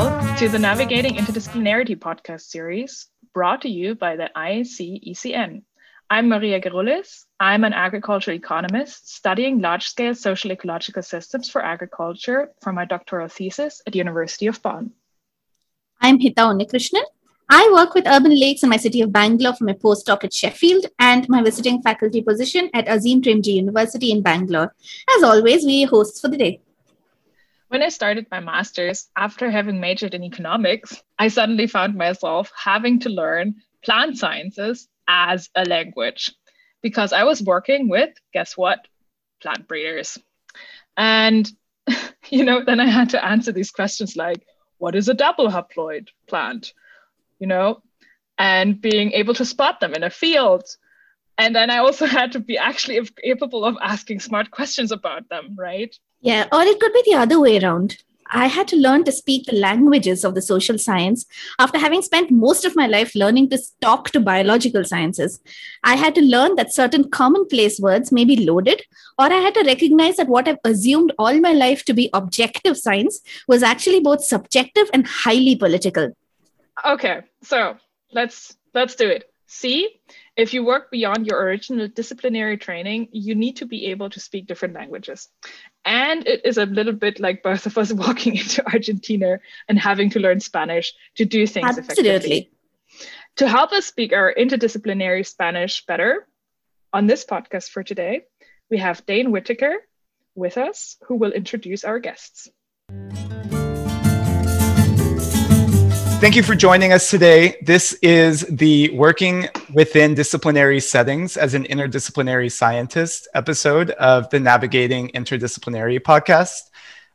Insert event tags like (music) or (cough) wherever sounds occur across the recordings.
all to the Navigating Interdisciplinarity podcast series brought to you by the IAC ECN. I'm Maria Gerulis. I'm an agricultural economist studying large-scale social ecological systems for agriculture for my doctoral thesis at University of Bonn. I'm Hita Unnikrishnan. I work with urban lakes in my city of Bangalore for my postdoc at Sheffield and my visiting faculty position at Azim Premji University in Bangalore. As always, we are hosts for the day. When I started my master's, after having majored in economics, I suddenly found myself having to learn plant sciences as a language because I was working with, guess what, plant breeders. And, (laughs) you know, then I had to answer these questions like, what is a double haploid plant? You know, and being able to spot them in a field. And then I also (laughs) had to be actually capable of asking smart questions about them, right? Yeah, or it could be the other way around. I had to learn to speak the languages of the social science after having spent most of my life learning to talk to biological sciences. I had to learn that certain commonplace words may be loaded, or I had to recognize that what I've assumed all my life to be objective science was actually both subjective and highly political. Okay, so let's let's do it. See, if you work beyond your original disciplinary training, you need to be able to speak different languages. And it is a little bit like both of us (laughs) walking into Argentina and having to learn Spanish to do things Absolutely. effectively. To help us speak our interdisciplinary Spanish better, on this podcast for today, we have Dane Whitaker with us, who will introduce our guests. Thank you for joining us today. This is the Working Within Disciplinary Settings as an Interdisciplinary Scientist episode of the Navigating Interdisciplinary podcast.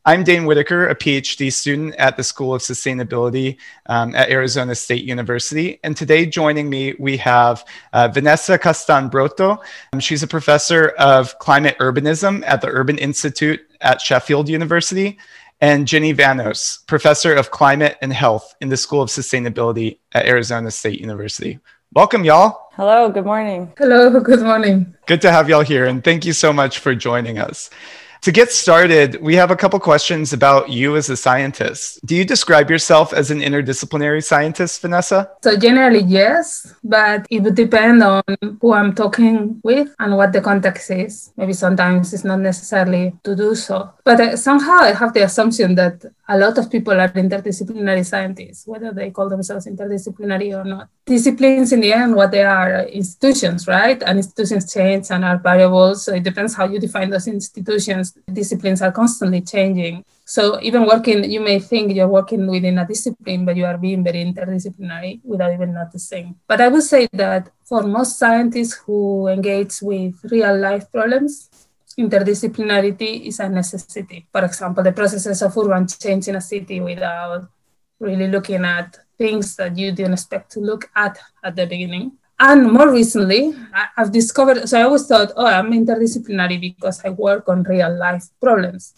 I'm Dane Whitaker, a PhD student at the School of Sustainability um, at Arizona State University. And today, joining me, we have uh, Vanessa Castan-Broto. Um, she's a professor of climate urbanism at the Urban Institute at Sheffield University and Jenny Vanos, Professor of Climate and Health in the School of Sustainability at Arizona State University. Welcome, y'all. Hello, good morning. Hello, (laughs) good morning. Good to have y'all here, and thank you so much for joining us. To get started, we have a couple questions about you as a scientist. Do you describe yourself as an interdisciplinary scientist, Vanessa? So, generally, yes, but it would depend on who I'm talking with and what the context is. Maybe sometimes it's not necessarily to do so. But uh, somehow I have the assumption that a lot of people are interdisciplinary scientists, whether they call themselves interdisciplinary or not. Disciplines, in the end, what they are uh, institutions, right? And institutions change and are variables. So it depends how you define those institutions. Disciplines are constantly changing. So even working, you may think you're working within a discipline, but you are being very interdisciplinary without even noticing. But I would say that for most scientists who engage with real life problems, interdisciplinarity is a necessity. For example, the processes of urban change in a city without really looking at things that you didn't expect to look at at the beginning. And more recently, I've discovered, so I always thought, oh, I'm interdisciplinary because I work on real life problems.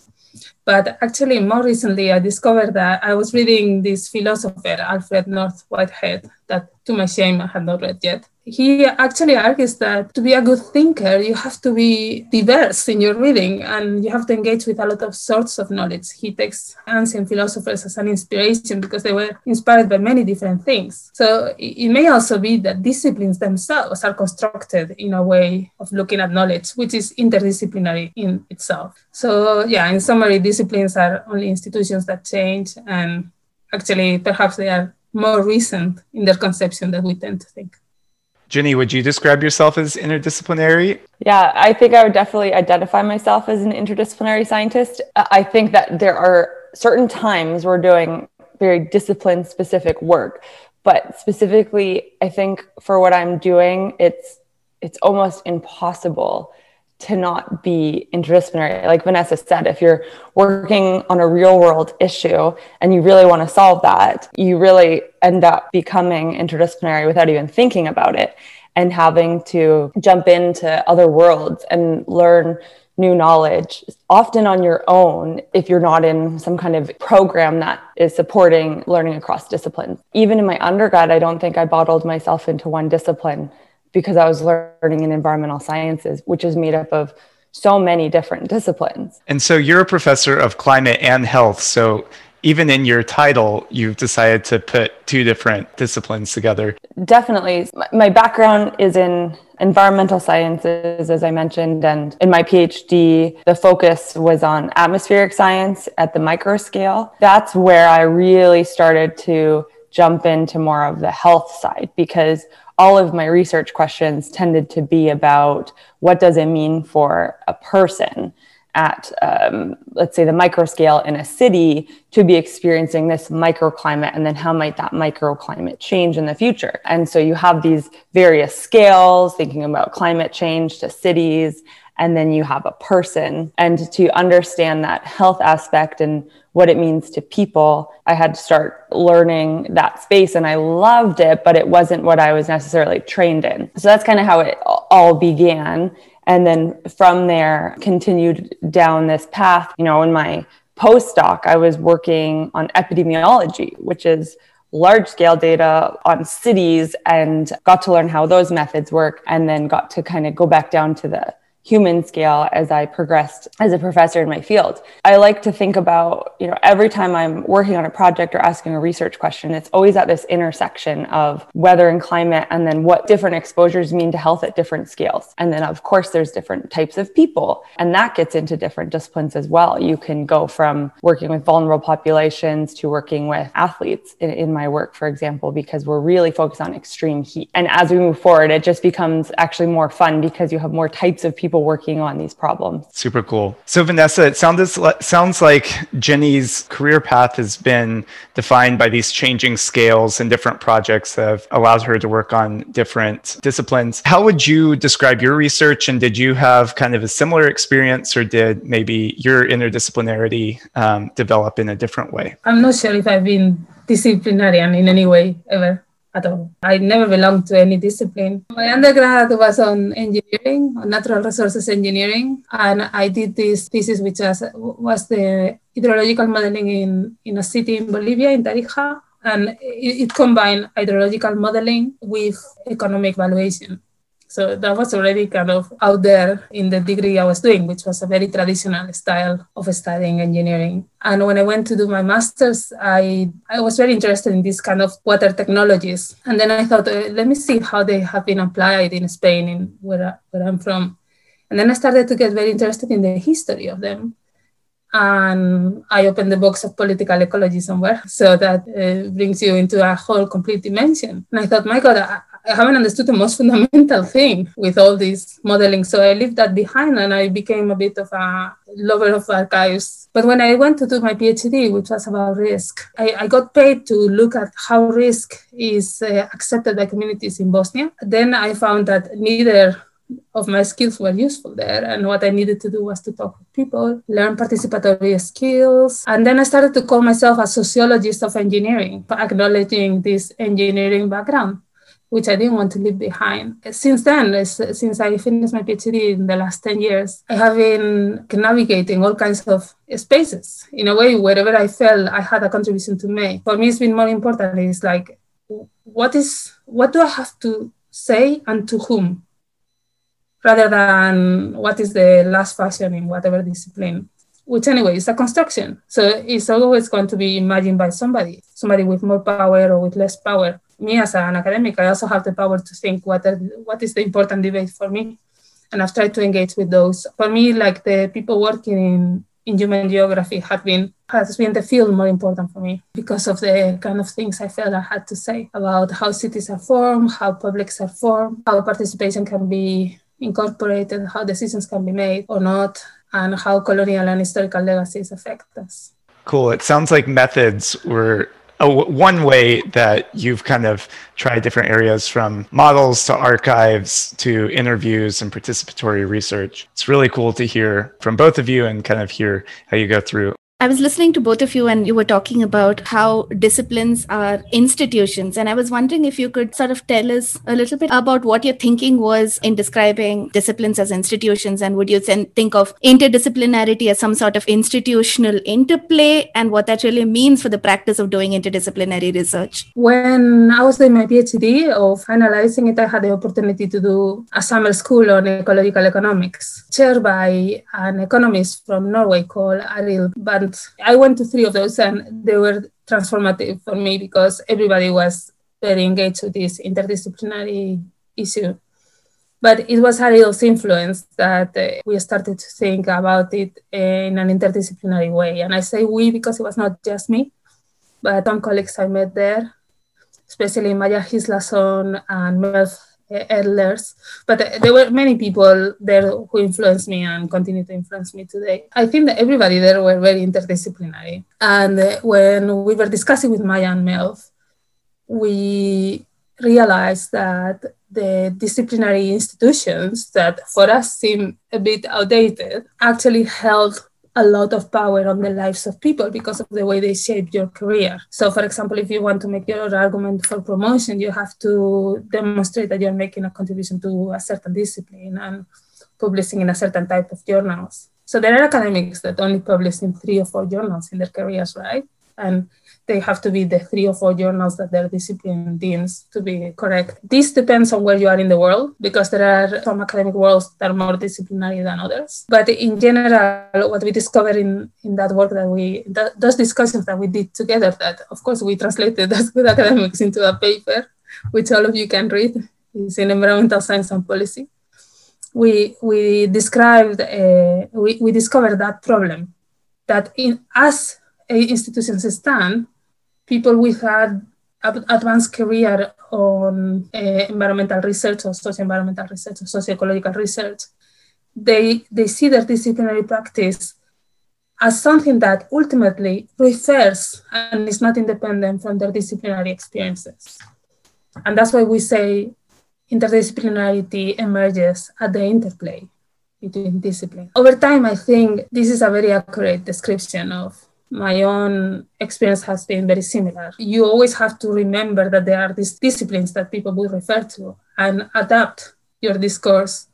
But actually, more recently, I discovered that I was reading this philosopher, Alfred North Whitehead, that to my shame I had not read yet he actually argues that to be a good thinker, you have to be diverse in your reading and you have to engage with a lot of sorts of knowledge. He takes ancient philosophers as an inspiration because they were inspired by many different things. So it may also be that disciplines themselves are constructed in a way of looking at knowledge, which is interdisciplinary in itself. So, yeah, in summary, disciplines are only institutions that change and actually perhaps they are more recent in their conception than we tend to think. Jenny, would you describe yourself as interdisciplinary? Yeah, I think I would definitely identify myself as an interdisciplinary scientist. I think that there are certain times we're doing very discipline specific work, but specifically, I think for what I'm doing, it's it's almost impossible to not be interdisciplinary. Like Vanessa said, if you're working on a real world issue and you really want to solve that, you really end up becoming interdisciplinary without even thinking about it and having to jump into other worlds and learn new knowledge, often on your own, if you're not in some kind of program that is supporting learning across disciplines. Even in my undergrad, I don't think I bottled myself into one discipline because I was learning in environmental sciences, which is made up of so many different disciplines. And so you're a professor of climate and health. So even in your title, you've decided to put two different disciplines together. Definitely. My background is in environmental sciences, as I mentioned, and in my PhD, the focus was on atmospheric science at the micro scale. That's where I really started to jump into more of the health side because all of my research questions tended to be about what does it mean for a person at um, let's say the micro scale in a city to be experiencing this microclimate and then how might that microclimate change in the future? And so you have these various scales thinking about climate change to cities and then you have a person. And to understand that health aspect and what it means to people i had to start learning that space and i loved it but it wasn't what i was necessarily trained in. So that's kind of how it all began. And then from there continued down this path. You know in my postdoc i was working on epidemiology which is large scale data on cities and got to learn how those methods work and then got to kind of go back down to the human scale as I progressed as a professor in my field. I like to think about, you know, every time I'm working on a project or asking a research question, it's always at this intersection of weather and climate and then what different exposures mean to health at different scales. And then of course there's different types of people and that gets into different disciplines as well. You can go from working with vulnerable populations to working with athletes in, in my work, for example, because we're really focused on extreme heat. And as we move forward, it just becomes actually more fun because you have more types of people people working on these problems. Super cool. So Vanessa, it sounds sounds like Jenny's career path has been defined by these changing scales and different projects that have allowed her to work on different disciplines. How would you describe your research, and did you have kind of a similar experience, or did maybe your interdisciplinarity um, develop in a different way? I'm not sure if I've been disciplinarian in any way ever at all. I never belonged to any discipline. My undergrad was on engineering, on natural resources engineering, and I did this thesis, which was, the hydrological modeling in, in a city in Bolivia, in Tarija, and it, it combined hydrological modeling with economic valuation. So that was already kind of out there in the degree I was doing, which was a very traditional style of studying engineering. And when I went to do my master's, I, I was very interested in this kind of water technologies. And then I thought, uh, let me see how they have been applied in Spain, in where, where I'm from. And then I started to get very interested in the history of them. And I opened the box of political ecology somewhere. So that uh, brings you into a whole complete dimension. And I thought, my God, I, I haven't understood the most fundamental thing with all this modeling. So I left that behind and I became a bit of a lover of archives. But when I went to do my PhD, which was about risk, I, I got paid to look at how risk is uh, accepted by communities in Bosnia. Then I found that neither of my skills were useful there. And what I needed to do was to talk with people, learn participatory skills. And then I started to call myself a sociologist of engineering, acknowledging this engineering background which I didn't want to leave behind. Since then, since I finished my PhD in the last 10 years, I have been navigating all kinds of spaces in a way, wherever I felt I had a contribution to make. For me, it's been more important is like, what is, what do I have to say and to whom? Rather than what is the last fashion in whatever discipline which anyway is a construction. So it's always going to be imagined by somebody, somebody with more power or with less power me as an academic, I also have the power to think what are, what is the important debate for me, and I've tried to engage with those. For me, like the people working in in human geography have been has been the field more important for me because of the kind of things I felt I had to say about how cities are formed, how publics are formed, how participation can be incorporated, how decisions can be made or not, and how colonial and historical legacies affect us. Cool. It sounds like methods were one way that you've kind of tried different areas from models to archives to interviews and participatory research. It's really cool to hear from both of you and kind of hear how you go through I was listening to both of you, and you were talking about how disciplines are institutions. And I was wondering if you could sort of tell us a little bit about what your thinking was in describing disciplines as institutions. And would you then think of interdisciplinarity as some sort of institutional interplay and what that really means for the practice of doing interdisciplinary research? When I was doing my PhD of finalizing it, I had the opportunity to do a summer school on ecological economics, chaired by an economist from Norway called Arild Vatn and I went to three of those, and they were transformative for me because everybody was very engaged with this interdisciplinary issue. But it was Arild's influence that uh, we started to think about it in an interdisciplinary way. And I say we because it was not just me, but some colleagues I met there, especially Maya Gislason and Melf Ehlers. But there were many people there who influenced me and continue to influence me today. I think that everybody there were very interdisciplinary. And uh, when we were discussing with Maya and Melf, we realized that the disciplinary institutions that for us seem a bit outdated actually held a lot of power on the lives of people because of the way they shape your career. So, for example, if you want to make your argument for promotion, you have to demonstrate that you're making a contribution to a certain discipline and publishing in a certain type of journals. So, there are academics that only publish in three or four journals in their careers, right? And they have to be the three or four journals that their discipline deems to be correct. This depends on where you are in the world because there are some academic worlds that are more disciplinary than others. But in general, what we discovered in, in that work that we, th- those discussions that we did together, that of course we translated (laughs) as good academics into a paper, which all of you can read, is in environmental science and policy. We, we described, uh, we, we discovered that problem that in as institutions stand, people with an advanced career on uh, environmental research or socio-environmental research or socio-ecological research, they, they see their disciplinary practice as something that ultimately refers and is not independent from their disciplinary experiences. And that's why we say interdisciplinarity emerges at the interplay between disciplines. Over time, I think this is a very accurate description of my own experience has been very similar. You always have to remember that there are these disciplines that people will refer to and adapt your discourse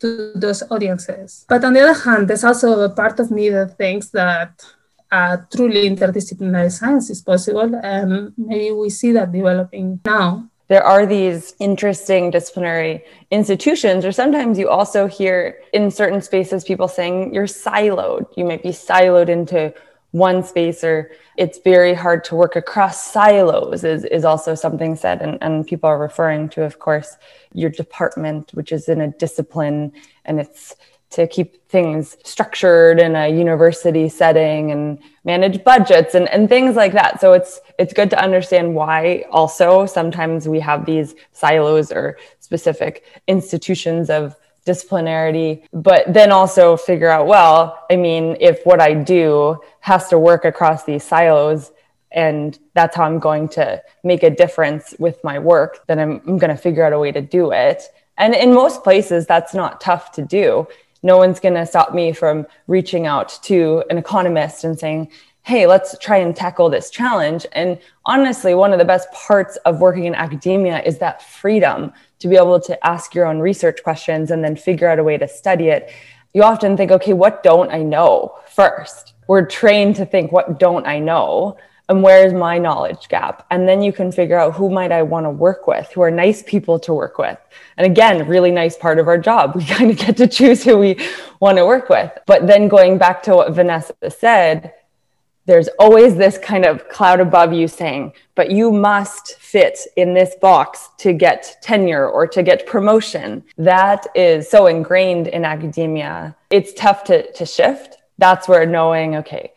to those audiences. But on the other hand, there's also a part of me that thinks that a truly interdisciplinary science is possible, and maybe we see that developing now. There are these interesting disciplinary institutions, or sometimes you also hear in certain spaces people saying you're siloed. You might be siloed into one space or it's very hard to work across silos is, is also something said. And, and people are referring to of course your department which is in a discipline and it's to keep things structured in a university setting and manage budgets and, and things like that. So it's it's good to understand why also sometimes we have these silos or specific institutions of disciplinarity, but then also figure out, well, I mean, if what I do has to work across these silos and that's how I'm going to make a difference with my work, then I'm, I'm going to figure out a way to do it. And in most places, that's not tough to do. No one's going to stop me from reaching out to an economist and saying, hey, let's try and tackle this challenge. And honestly, one of the best parts of working in academia is that freedom to be able to ask your own research questions and then figure out a way to study it. You often think, okay, what don't I know first? We're trained to think, what don't I know? And where is my knowledge gap? And then you can figure out who might I want to work with, who are nice people to work with. And again, really nice part of our job. (laughs) We kind of get to choose who we want to work with. But then going back to what Vanessa said, there's always this kind of cloud above you saying, but you must fit in this box to get tenure or to get promotion. That is so ingrained in academia. It's tough to, to shift. That's where knowing, okay,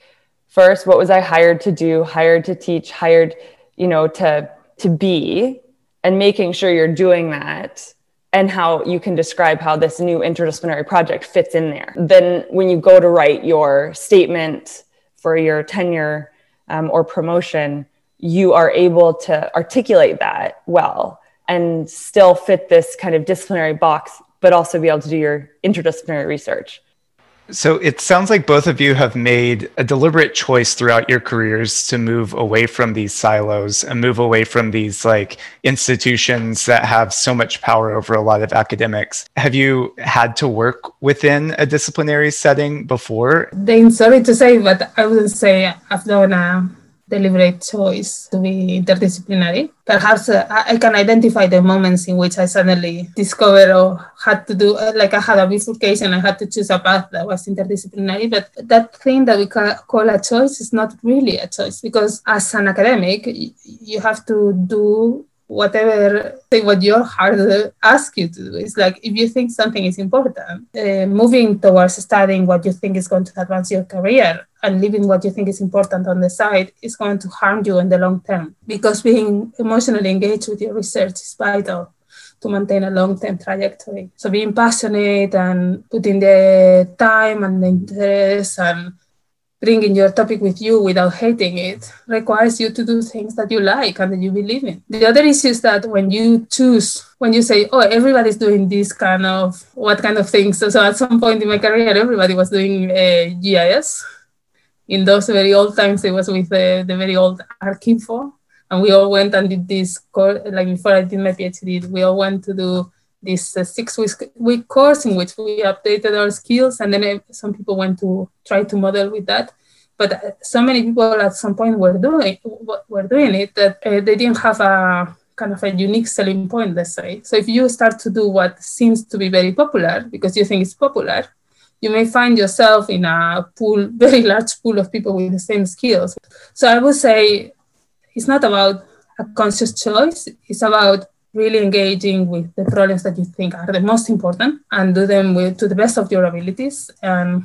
first, what was I hired to do, hired to teach, hired, you know, to, to be, and making sure you're doing that and how you can describe how this new interdisciplinary project fits in there. Then when you go to write your statement, for your tenure um, or promotion, you are able to articulate that well and still fit this kind of disciplinary box, but also be able to do your interdisciplinary research. So it sounds like both of you have made a deliberate choice throughout your careers to move away from these silos and move away from these like institutions that have so much power over a lot of academics. Have you had to work within a disciplinary setting before? Dane, sorry to say, but I wouldn't say I've done a deliberate choice to be interdisciplinary. Perhaps uh, I can identify the moments in which I suddenly discovered or had to do, uh, like I had a bifurcation, I had to choose a path that was interdisciplinary. But that thing that we call a choice is not really a choice because as an academic, you have to do whatever what your heart asks you to do. It's like if you think something is important, uh, moving towards studying what you think is going to advance your career and leaving what you think is important on the side is going to harm you in the long term because being emotionally engaged with your research is vital to maintain a long-term trajectory. So being passionate and putting the time and the interest and bringing your topic with you without hating it requires you to do things that you like and that you believe in. The other issue is that when you choose, when you say, oh, everybody's doing this kind of, what kind of things? So, so at some point in my career, everybody was doing uh, GIS. In those very old times, it was with the, the very old Arcinfo. And we all went and did this course, like before I did my PhD, we all went to do this uh, six week, week course in which we updated our skills and then uh, some people went to try to model with that. But uh, so many people at some point were doing were doing it that uh, they didn't have a kind of a unique selling point let's say. So if you start to do what seems to be very popular because you think it's popular you may find yourself in a pool (laughs) very large pool of people with the same skills. So i would say it's not about a conscious choice it's about really engaging with the problems that you think are the most important and do them with, to the best of your abilities. And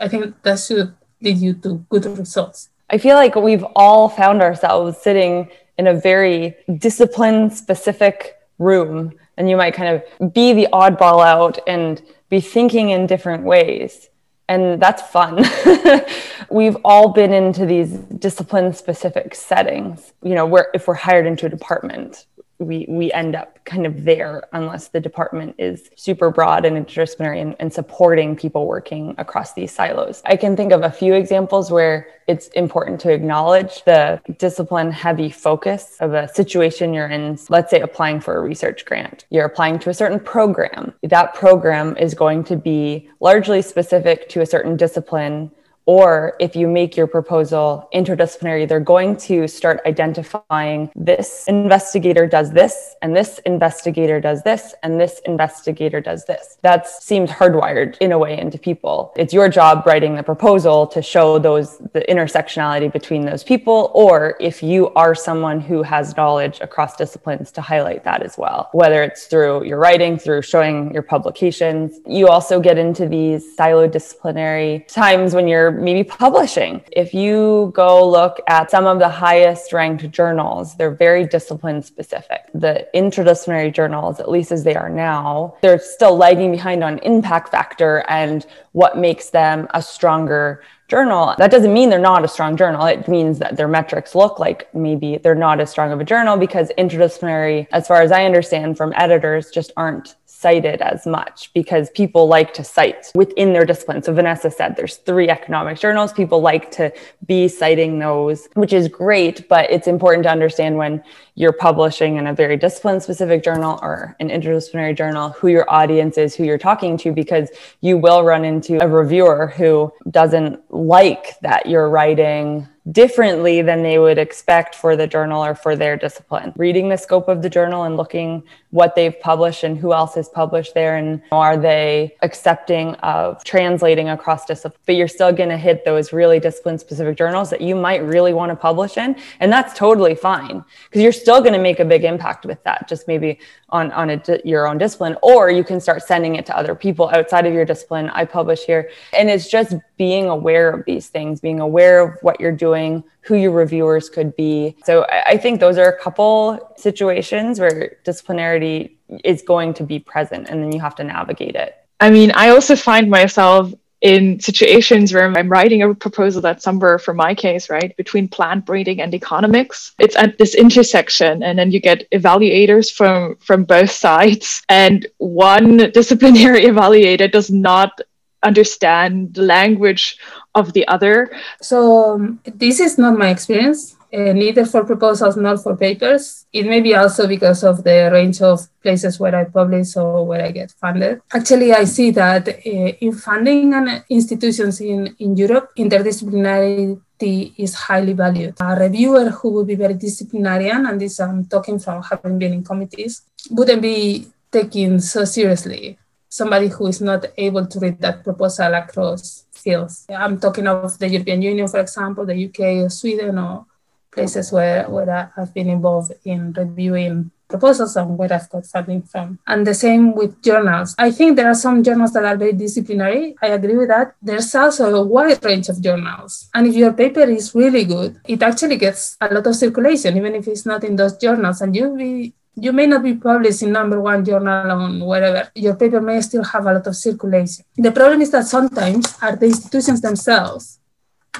I think that should lead you to good results. I feel like we've all found ourselves sitting in a very discipline specific room, and you might kind of be the oddball out and be thinking in different ways. And that's fun. (laughs) we've all been into these discipline specific settings, you know, where if we're hired into a department, we we end up kind of there unless the department is super broad and interdisciplinary and, and, supporting people working across these silos. I can think of a few examples where it's important to acknowledge the discipline heavy focus of a situation you're in. Let's say applying for a research grant. You're applying to a certain program. That program is going to be largely specific to a certain discipline or if you make your proposal interdisciplinary, they're going to start identifying this investigator does this, and this investigator does this, and this investigator does this. That seems hardwired in a way into people. It's your job writing the proposal to show those the intersectionality between those people, or if you are someone who has knowledge across disciplines to highlight that as well, whether it's through your writing, through showing your publications. You also get into these silo disciplinary times when you're maybe publishing. If you go look at some of the highest ranked journals, they're very discipline specific. The interdisciplinary journals, at least as they are now, they're still lagging behind on impact factor and what makes them a stronger journal. That doesn't mean they're not a strong journal. It means that their metrics look like maybe they're not as strong of a journal because interdisciplinary, as far as I understand from editors, just aren't cited as much because people like to cite within their discipline. So Vanessa said there's three economic journals. People like to be citing those, which is great, but it's important to understand when you're publishing in a very discipline specific journal or an interdisciplinary journal who your audience is, who you're talking to, because you will run into a reviewer who doesn't like that you're writing differently than they would expect for the journal or for their discipline. Reading the scope of the journal and looking what they've published and who else has published there and are they accepting of translating across disciplines. But you're still going to hit those really discipline specific journals that you might really want to publish in. And that's totally fine because you're still going to make a big impact with that, just maybe on, on a, your own discipline. Or you can start sending it to other people outside of your discipline. I publish here. And it's just being aware of these things, being aware of what you're doing, who your reviewers could be. So I think those are a couple situations where disciplinarity is going to be present and then you have to navigate it. I mean, I also find myself in situations where I'm writing a proposal that's somewhere, for my case, right, between plant breeding and economics. It's at this intersection, and then you get evaluators from from both sides, and one (laughs) disciplinary evaluator does not understand the language of the other. So um, this is not my experience, uh, neither for proposals nor for papers. It may be also because of the range of places where I publish or where I get funded. Actually, I see that uh, in funding and institutions in, in Europe, interdisciplinary is highly valued. A reviewer who would be very disciplinarian, and this I'm talking from having been in committees, wouldn't be taken so seriously. Somebody who is not able to read that proposal across fields. I'm talking of the European Union, for example, the UK or Sweden or places where, where I've been involved in reviewing proposals and where I've got funding from. And the same with journals. I think there are some journals that are very disciplinary. I agree with that. There's also a wide range of journals. And if your paper is really good, it actually gets a lot of circulation, even if it's not in those journals. And you'll be you may not be published in number one journal on whatever. Your paper may still have a lot of circulation. The problem is that sometimes are the institutions themselves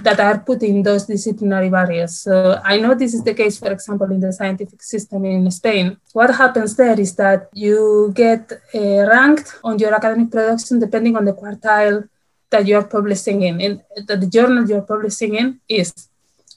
that are putting those disciplinary barriers. So I know this is the case, for example, in the scientific system in Spain. What happens there is that you get uh, ranked on your academic production depending on the quartile that you are publishing in, in that the journal you're publishing in is.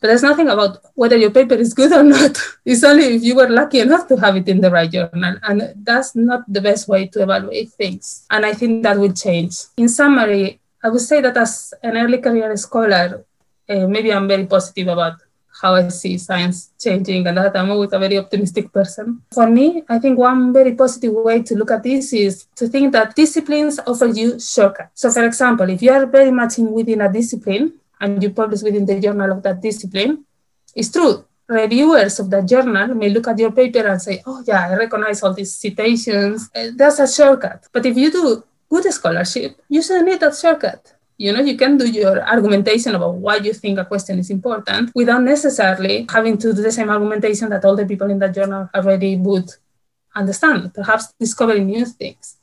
But there's nothing about whether your paper is good or not. (laughs) It's only if you were lucky enough to have it in the right journal. And that's not the best way to evaluate things. And I think that will change. In summary, I would say that as an early career scholar, uh, maybe I'm very positive about how I see science changing and that I'm always a very optimistic person. For me, I think one very positive way to look at this is to think that disciplines offer you shortcuts. So for example, if you are very much in within a discipline and you publish within the journal of that discipline, it's true. Reviewers of that journal may look at your paper and say, oh yeah, I recognize all these citations. Uh, that's a shortcut. But if you do good scholarship, you shouldn't need that shortcut. You know, you can do your argumentation about why you think a question is important without necessarily having to do the same argumentation that all the people in that journal already would understand, perhaps discovering new things.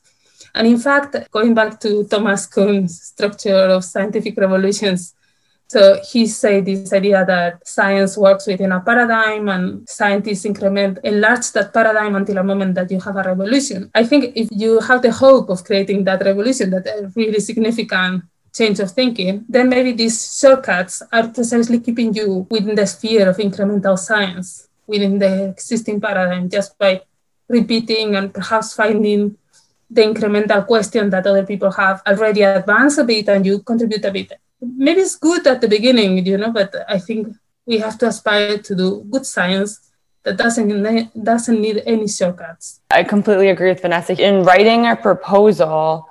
And in fact, going back to Thomas Kuhn's structure of scientific revolutions, so he said this idea that science works within a paradigm and scientists increment, enlarge that paradigm until a moment that you have a revolution. I think if you have the hope of creating that revolution, that a really significant change of thinking, then maybe these shortcuts are precisely keeping you within the sphere of incremental science, within the existing paradigm, just by repeating and perhaps finding the incremental question that other people have already advanced a bit and you contribute a bit maybe it's good at the beginning, you know, but I think we have to aspire to do good science that doesn't doesn't need any shortcuts. I completely agree with Vanessa. In writing a proposal,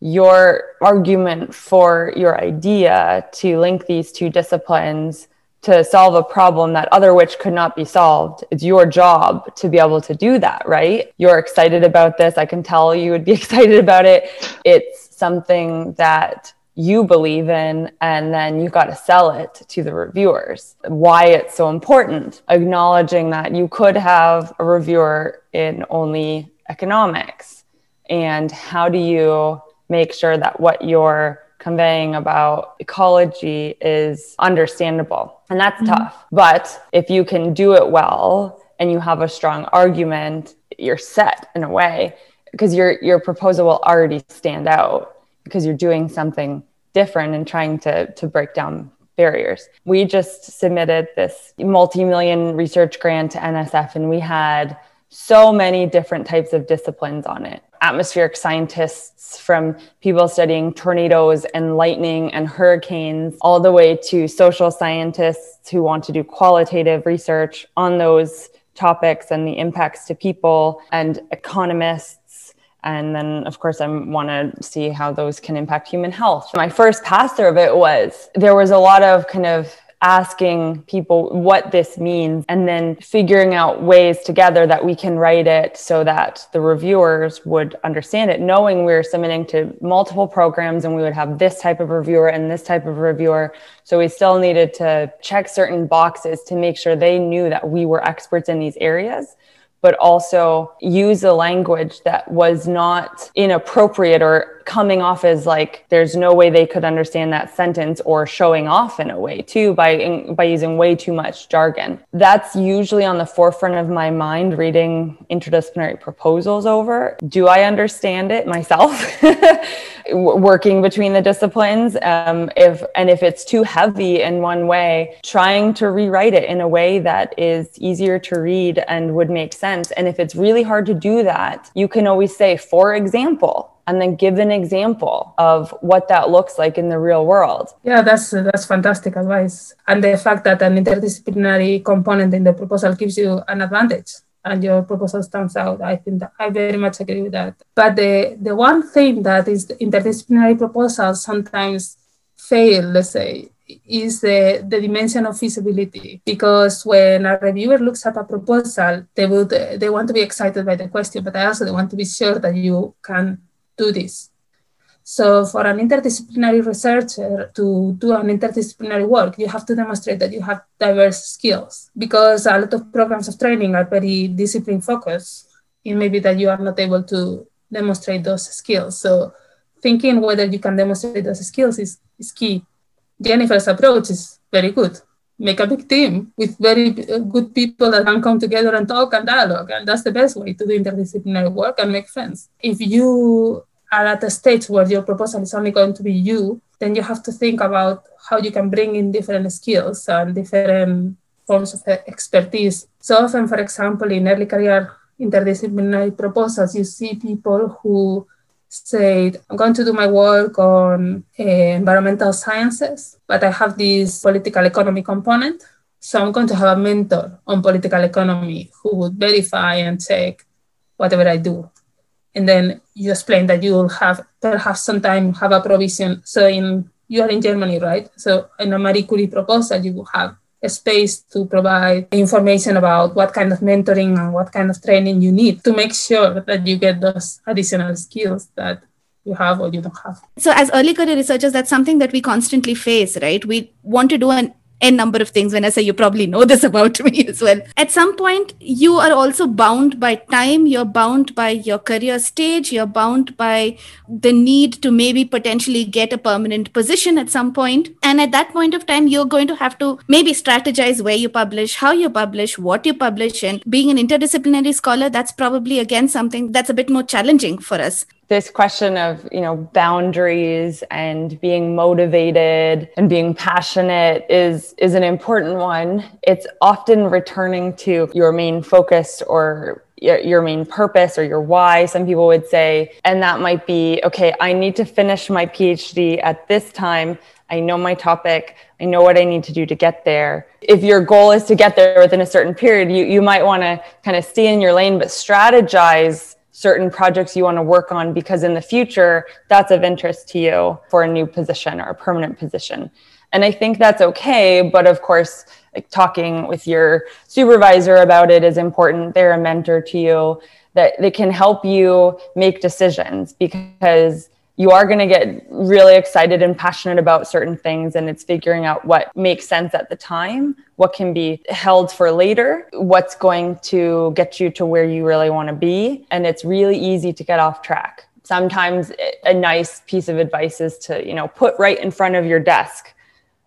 your argument for your idea to link these two disciplines to solve a problem that other which could not be solved. It's your job to be able to do that, right? You're excited about this. I can tell you would be (laughs) excited about it. It's something that you believe in and then you've got to sell it to the reviewers. Why it's so important? Acknowledging that you could have a reviewer in only economics. And how do you make sure that what you're conveying about ecology is understandable? And that's mm-hmm. tough. But if you can do it well and you have a strong argument you're set in a way because your your proposal will already stand out because you're doing something different and trying to, to break down barriers. We just submitted this multi million research grant to NSF, and we had so many different types of disciplines on it. Atmospheric scientists, from people studying tornadoes and lightning and hurricanes, all the way to social scientists who want to do qualitative research on those topics and the impacts to people, and economists and then of course i want to see how those can impact human health. My first pass through of it was there was a lot of kind of asking people what this means and then figuring out ways together that we can write it so that the reviewers would understand it knowing we were submitting to multiple programs and we would have this type of reviewer and this type of reviewer. So we still needed to check certain boxes to make sure they knew that we were experts in these areas but also use a language that was not inappropriate or coming off as like there's no way they could understand that sentence or showing off in a way too by by using way too much jargon. That's usually on the forefront of my mind reading interdisciplinary proposals over. Do i understand it myself? (laughs) Working between the disciplines um, if and if it's too heavy in one way trying to rewrite it in a way that is easier to read and would make sense. And if it's really hard to do that you can always say for example and then give an example of what that looks like in the real world. Yeah, that's that's fantastic advice. And the fact that an interdisciplinary component in the proposal gives you an advantage and your proposal stands out. I think that I very much agree with that. But the, the one thing that is interdisciplinary proposals sometimes fail, let's say, is the, the dimension of feasibility because when a reviewer looks at a proposal they would they want to be excited by the question but also they want to be sure that you can do this. So for an interdisciplinary researcher to do an interdisciplinary work you have to demonstrate that you have diverse skills because a lot of programs of training are very discipline focused. It may be that you are not able to demonstrate those skills. So thinking whether you can demonstrate those skills is, is key. Jennifer's approach is very good. Make a big team with very uh, good people that can come together and talk and dialogue. And that's the best way to do interdisciplinary work and make friends. If you are at a stage where your proposal is only going to be you, then you have to think about how you can bring in different skills and different forms of uh, expertise. So often, for example, in early career interdisciplinary proposals, you see people who said, I'm going to do my work on uh, environmental sciences, but I have this political economy component. So I'm going to have a mentor on political economy who would verify and check whatever I do. And then you explain that you will have perhaps sometime have a provision. So in you are in Germany, right? So in a Marie Curie proposal, you will have space to provide information about what kind of mentoring and what kind of training you need to make sure that you get those additional skills that you have or you don't have. So, as early career researchers, that's something that we constantly face, right? We want to do an a number of things when i say you probably know this about me as well. At some point you are also bound by time you're bound by your career stage you're bound by the need to maybe potentially get a permanent position at some point. And at that point of time you're going to have to maybe strategize where you publish how you publish what you publish. And being an interdisciplinary scholar that's probably again something that's a bit more challenging for us this question of you know boundaries and being motivated and being passionate is is an important one. It's often returning to your main focus or your main purpose or your why some people would say. And that might be okay i need to finish my phd at this time. I know my topic. I know what i need to do to get there. If your goal is to get there within a certain period you, you might want to kind of stay in your lane but strategize certain projects you want to work on because in the future that's of interest to you for a new position or a permanent position. And i think that's okay but of course like talking with your supervisor about it is important. They're a mentor to you that they can help you make decisions because you are going to get really excited and passionate about certain things and it's figuring out what makes sense at the time what can be held for later what's going to get you to where you really want to be and it's really easy to get off track sometimes a nice piece of advice is to you know put right in front of your desk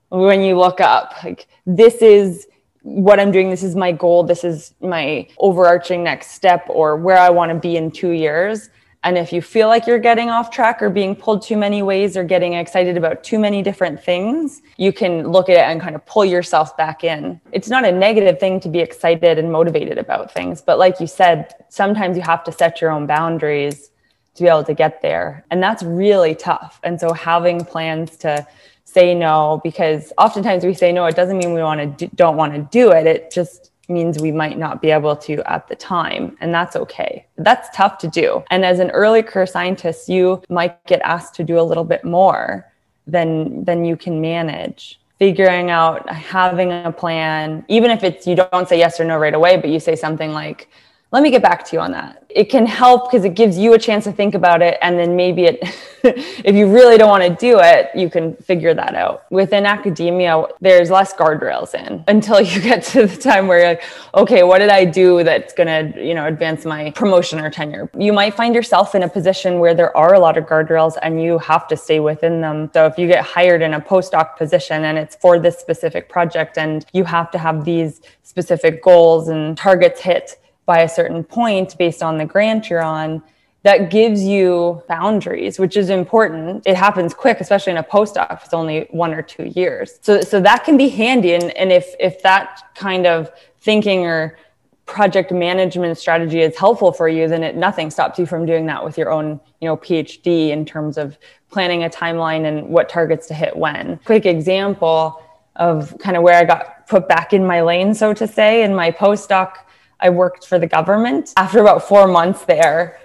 when you look up like this is what I'm doing. This is my goal. This is my overarching next step or where I want to be in two years. And if you feel like you're getting off track or being pulled too many ways or getting excited about too many different things, you can look at it and kind of pull yourself back in. It's not a negative thing to be excited and motivated about things. But like you said, sometimes you have to set your own boundaries to be able to get there. And that's really tough. And so having plans to say no, because oftentimes we say no, it doesn't mean we want to do, don't want to do it. It just means we might not be able to at the time, and that's okay. That's tough to do. And as an early career scientist, you might get asked to do a little bit more than than you can manage. Figuring out having a plan, even if it's you don't say yes or no right away, but you say something like, let me get back to you on that. It can help because it gives you a chance to think about it. And then maybe it, (laughs) if you really don't want to do it, you can figure that out. Within academia, there's less guardrails in (laughs) until you get to the time where you're like, okay, what did I do that's going to, you know, advance my promotion or tenure? You might find yourself in a position where there are a lot of guardrails and you have to stay within them. So if you get hired in a postdoc position and it's for this specific project and you have to have these specific goals and targets hit, by a certain point based on the grant you're on that gives you boundaries, which is important. It happens quick, especially in a postdoc. It's only one or two years. So, so that can be handy. And, and if, if that kind of thinking or project management strategy is helpful for you, then it nothing stops you from doing that with your own, you know, PhD in terms of planning a timeline and what targets to hit when. Quick example of kind of where I got put back in my lane, so to say, in my postdoc. I worked for the government. After about four months there,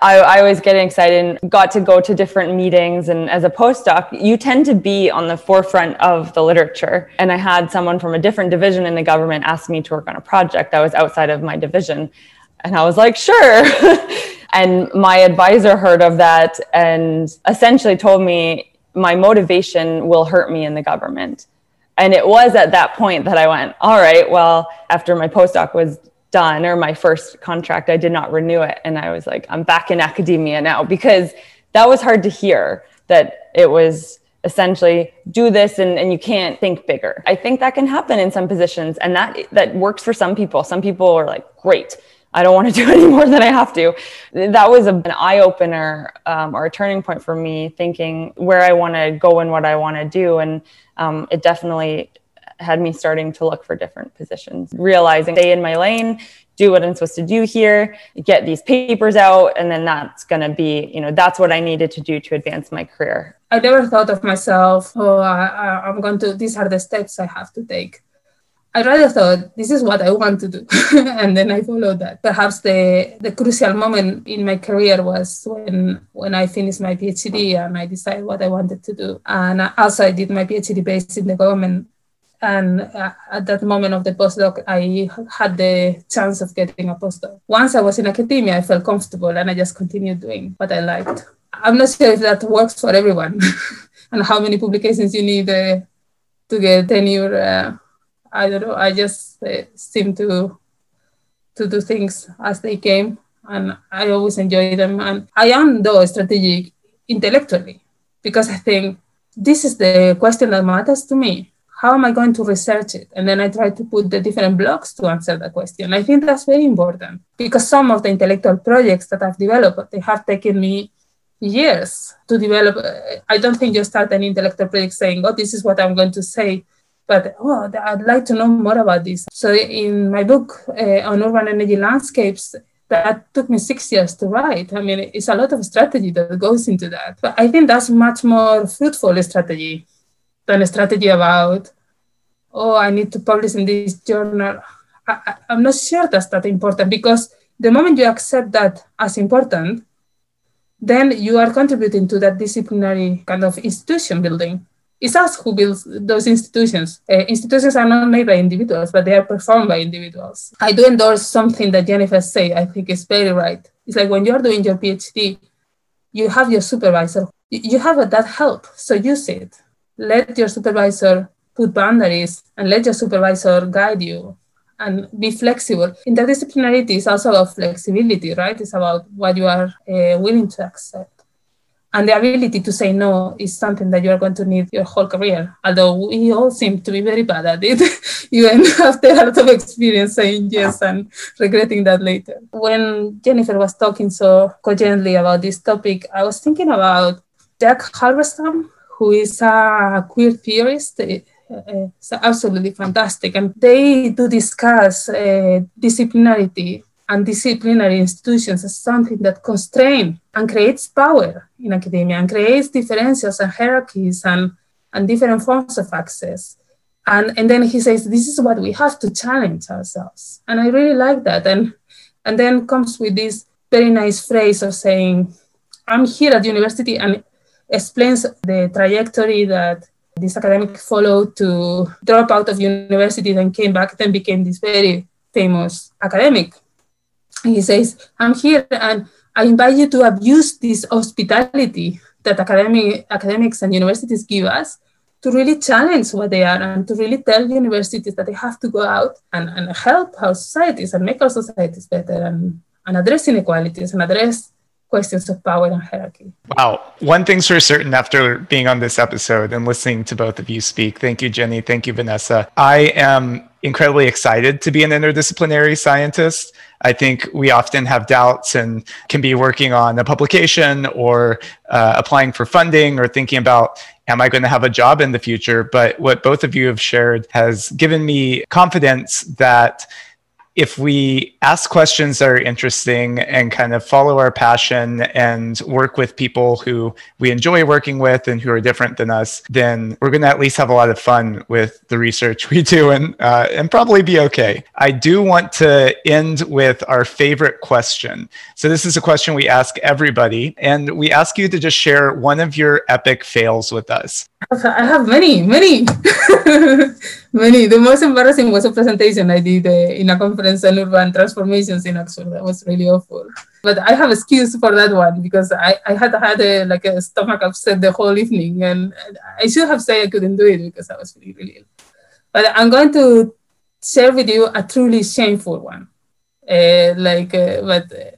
I, I was getting excited and got to go to different meetings. And as a postdoc, you tend to be on the forefront of the literature. And I had someone from a different division in the government ask me to work on a project that was outside of my division. And I was like, sure. (laughs) and my advisor heard of that and essentially told me my motivation will hurt me in the government. And it was at that point that I went, all right, well, after my postdoc was done or my first contract i did not renew it. And i was like i'm back in academia now because that was hard to hear that it was essentially do this and, and you can't think bigger. I think that can happen in some positions and that that works for some people. Some people are like great i don't want to (laughs) do any more than i have to. That was a, an eye-opener um, or a turning point for me thinking where i want to go and what i want to do. And um, it definitely had me starting to look for different positions, realizing stay in my lane, do what I'm supposed to do here, get these papers out, and then that's going to be, you know, that's what I needed to do to advance my career. I never thought of myself, oh, I, am going to, these are the steps I have to take. I rather thought this is what I want to do, (laughs) and then I followed that. Perhaps the the crucial moment in my career was when when I finished my PhD and I decided what I wanted to do. And also, I did my PhD based in the government and uh, at that moment of the postdoc, I had the chance of getting a postdoc. Once I was in academia, I felt comfortable and I just continued doing what I liked. I'm not sure if that works for everyone (laughs) and how many publications you need uh, to get tenure. Uh, I don't know. I just uh, seem to to do things as they came, and I always enjoy them. And I am though strategic intellectually because I think this is the question that matters to me how am I going to research it? And then I try to put the different blocks to answer the question. I think that's very important because some of the intellectual projects that I've developed, they have taken me years to develop. I don't think you start an intellectual project saying, oh, this is what I'm going to say. But oh, I'd like to know more about this. So in my book uh, on urban energy landscapes, that took me six years to write. I mean, it's a lot of strategy that goes into that. But I think that's much more fruitful strategy than a strategy about, oh, I need to publish in this journal. I, am not sure that's that important because the moment you accept that as important, then you are contributing to that disciplinary kind of institution building. It's us who builds those institutions. Uh, institutions are not made by individuals, but they are performed by individuals. I do endorse something that Jennifer said. I think is very right. It's like when you're doing your PhD, you have your supervisor. You have that help, so use it let your supervisor put boundaries and let your supervisor guide you and be flexible. Interdisciplinarity is also about flexibility, right? It's about what you are uh, willing to accept. And the ability to say no is something that you are going to need your whole career. Although we all seem to be very bad at it, (laughs) even after a lot of experience saying yes and regretting that later. When Jennifer was talking so cogently about this topic, I was thinking about Jack Halberstam, who is a queer theorist. Uh, it's absolutely fantastic. And they do discuss uh, disciplinarity and disciplinary institutions as something that constrain and creates power in academia and creates differentials and hierarchies and, and different forms of access. And, and then he says, this is what we have to challenge ourselves. And I really like that. And, and then comes with this very nice phrase of saying, I'm here at the university and explains the trajectory that this academic followed to drop out of university, then came back, then became this very famous academic. He says, I'm here and I invite you to abuse this hospitality that academic, academics and universities give us to really challenge what they are and to really tell universities that they have to go out and, and help our societies and make our societies better and, and address inequalities and address questions of power and hierarchy. Wow. One thing's for certain after being on this episode and listening to both of you speak, thank you, Jenny. Thank you, Vanessa. I am incredibly excited to be an interdisciplinary scientist. I think we often have doubts and can be working on a publication or uh, applying for funding or thinking about, am I going to have a job in the future? But what both of you have shared has given me confidence that if we ask questions that are interesting and kind of follow our passion and work with people who we enjoy working with and who are different than us, then we're going to at least have a lot of fun with the research (laughs) we do and, uh, and probably be okay. I do want to end with our favorite question. So, this is a question we ask everybody, and we ask you to just share one of your epic fails with us. I have many, many, (laughs) many. The most embarrassing was a presentation I did uh, in a conference on urban transformations in Oxford. That was really awful. But I have excuse for that one because I, I had had a, like a stomach upset the whole evening, and I should have said I couldn't do it because I was really, really ill. But I'm going to share with you a truly shameful one. Uh, like, uh, but uh,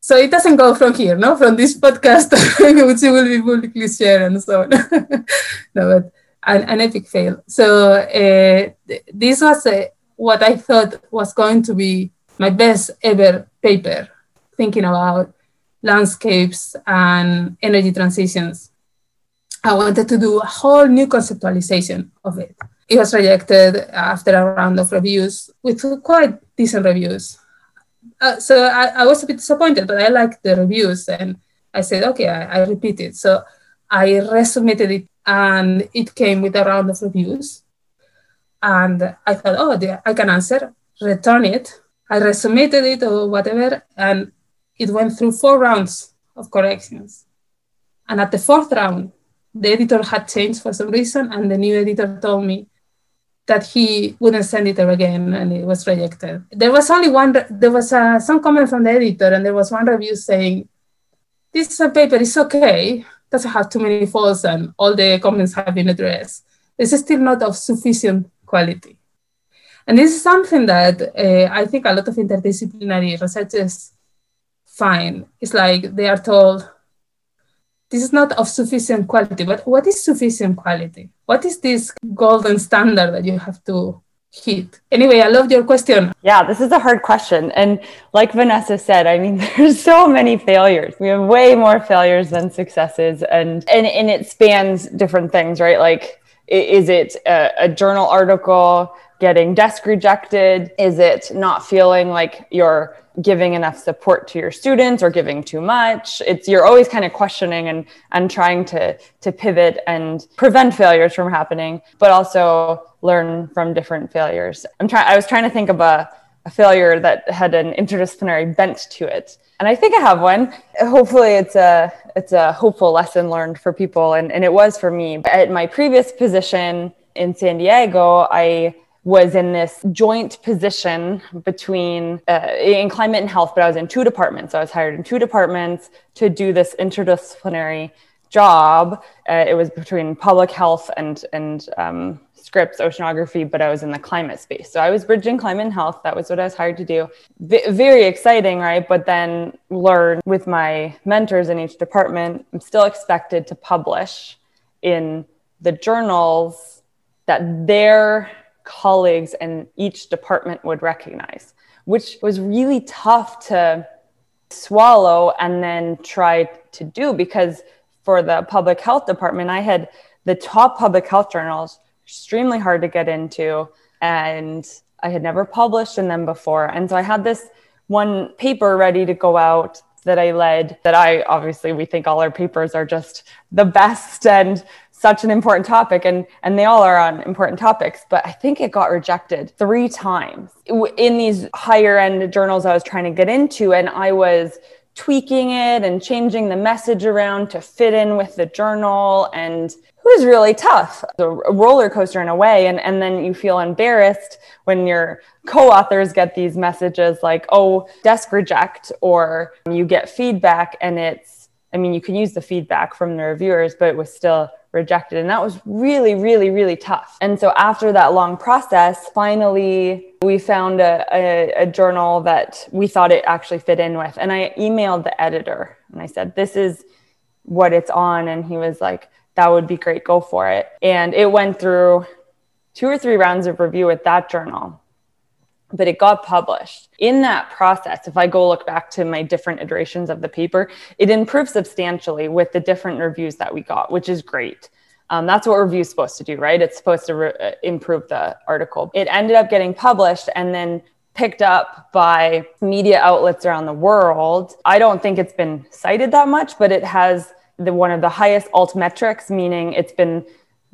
so it doesn't go from here, no, from this podcast, (laughs) which will be publicly shared and so on. (laughs) no, but an, an epic fail. So uh, th- this was uh, what I thought was going to be my best ever paper, thinking about landscapes and energy transitions. I wanted to do a whole new conceptualization of it. It was rejected after a round of reviews with quite decent reviews uh, so I, I, was a bit disappointed, but I liked the reviews and I said, okay, I, I repeat it. So I resubmitted it and it came with a round of reviews. And I thought, oh, I can answer, return it. I resubmitted it or whatever, and it went through four rounds of corrections. And at the fourth round, the editor had changed for some reason, and the new editor told me that he wouldn't send it there again and it was rejected. There was only one, there was uh, some comment from the editor and there was one review saying, this paper is okay, doesn't have too many faults and all the comments have been addressed. It's still not of sufficient quality. And this is something that uh, I think a lot of interdisciplinary researchers find. It's like they are told, this is not of sufficient quality, but what is sufficient quality? What is this golden standard that you have to hit? Anyway, I love your question. Yeah, this is a hard question. And like Vanessa said, I mean, (laughs) there's so many failures. We have way more failures than successes. And, and, and it spans different things, right? Like, is it a, a journal article getting desk rejected? Is it not feeling like you're giving enough support to your students or giving too much? It's you're always kind of questioning and and trying to to pivot and prevent failures from happening, but also learn from different failures. I'm trying I was trying to think of a a failure that had an interdisciplinary bent to it. And I think I have one. Hopefully it's a it's a hopeful lesson learned for people and, and it was for me. At my previous position in San Diego, I was in this joint position between uh, in climate and health, but I was in two departments. So I was hired in two departments to do this interdisciplinary job. Uh, it was between public health and and um, Scripps oceanography, but I was in the climate space. So I was bridging climate and health. That was what I was hired to do. V- very exciting, right? But then learn with my mentors in each department. I'm still expected to publish in the journals that their colleagues in each department would recognize, which was really tough to swallow and then try to do because for the public health department, I had the top public health journals, extremely hard to get into, and I had never published in them before. And so I had this one paper ready to go out that I led that I obviously we think all our papers are just the best and such an important topic and and they all are on important topics but i think it got rejected three times. In these higher end journals i was trying to get into and i was tweaking it and changing the message around to fit in with the journal and it was really tough. A roller coaster in a way and, and then you feel embarrassed when your co-authors get these messages like oh desk reject or you get feedback and it's i mean you can use the feedback from the reviewers but it was still rejected. And that was really, really, really tough. And so after that long process, finally, we found a, a, a, journal that we thought it actually fit in with. And I emailed the editor and I said, This is what it's on. And he was like, That would be great. Go for it. And it went through two or three rounds of review with that journal but it got published. In that process, if I go look back to my different iterations of the paper, it improved substantially with the different reviews that we got, which is great. Um, that's what review is supposed to do, right? It's supposed to re- uh, improve the article. It ended up getting published, and then picked up by media outlets around the world. I don't think it's been cited that much, but it has the one of the highest alt metrics, meaning it's been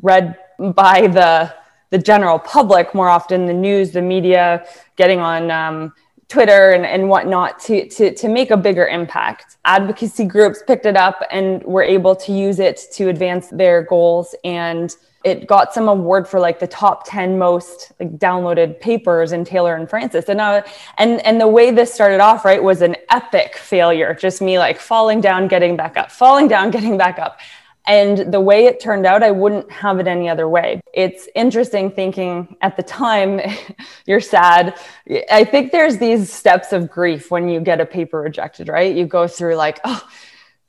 read by the the general public more often, the news, the media, getting on um, Twitter and, and whatnot to, to, to make a bigger impact. Advocacy groups picked it up and were able to use it to advance their goals. And it got some award for like the top 10 most like downloaded papers in Taylor and Francis. And, uh, and, and the way this started off, right, was an epic failure. Just me like falling down, getting back up, falling down, (laughs) getting back up. And the way it turned out, I wouldn't have it any other way. It's interesting thinking at the time, (laughs) you're sad. I think there's these steps of grief when you get a paper rejected, right? You go through like, oh,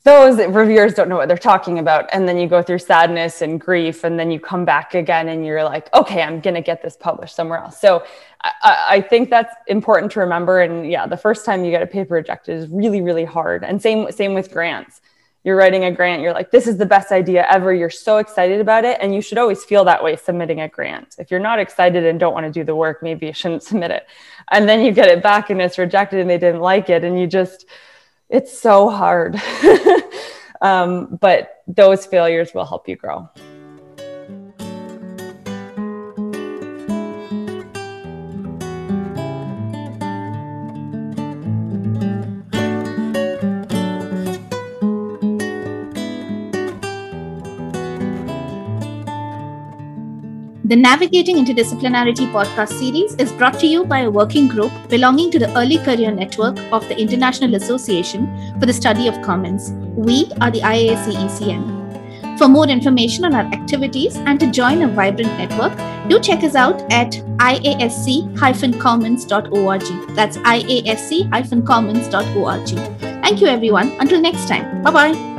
those reviewers don't know what they're talking about. And then you go through sadness and grief, and then you come back again and you're like, okay, I'm going to get this published somewhere else. So I, I, think that's important to remember. And yeah, the first time you get a paper rejected is really, really hard. And same, same with grants you're writing a grant, you're like, this is the best idea ever. You're so excited about it. And you should always feel that way submitting a grant. If you're not excited and don't want to do the work, maybe you shouldn't submit it. And then you get it back and it's rejected and they didn't like it. And you just, it's so hard. (laughs) um, but those failures will help you grow. The Navigating Interdisciplinarity podcast series is brought to you by a working group belonging to the Early Career Network of the International Association for the Study of Commons. We are the IASC ECN. For more information on our activities and to join a vibrant network, do check us out at iasc-commons.org. That's iasc-commons.org. Thank you, everyone. Until next time. Bye bye.